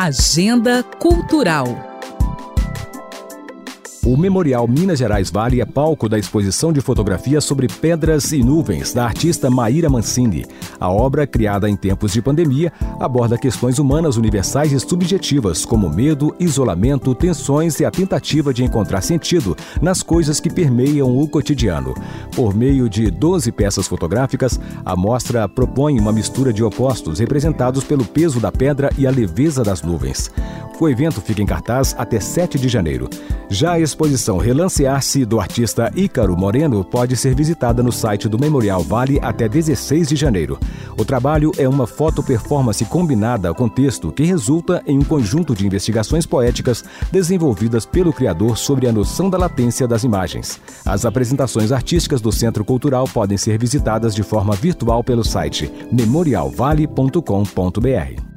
Agenda Cultural. O Memorial Minas Gerais Vale é palco da exposição de fotografia sobre pedras e nuvens da artista Maíra Mancini. A obra, criada em tempos de pandemia, aborda questões humanas universais e subjetivas, como medo, isolamento, tensões e a tentativa de encontrar sentido nas coisas que permeiam o cotidiano. Por meio de 12 peças fotográficas, a mostra propõe uma mistura de opostos representados pelo peso da pedra e a leveza das nuvens. O evento fica em cartaz até 7 de janeiro. Já a exposição Relancear-se do artista Ícaro Moreno pode ser visitada no site do Memorial Vale até 16 de janeiro. O trabalho é uma foto-performance combinada com texto que resulta em um conjunto de investigações poéticas desenvolvidas pelo criador sobre a noção da latência das imagens. As apresentações artísticas do Centro Cultural podem ser visitadas de forma virtual pelo site memorialvale.com.br.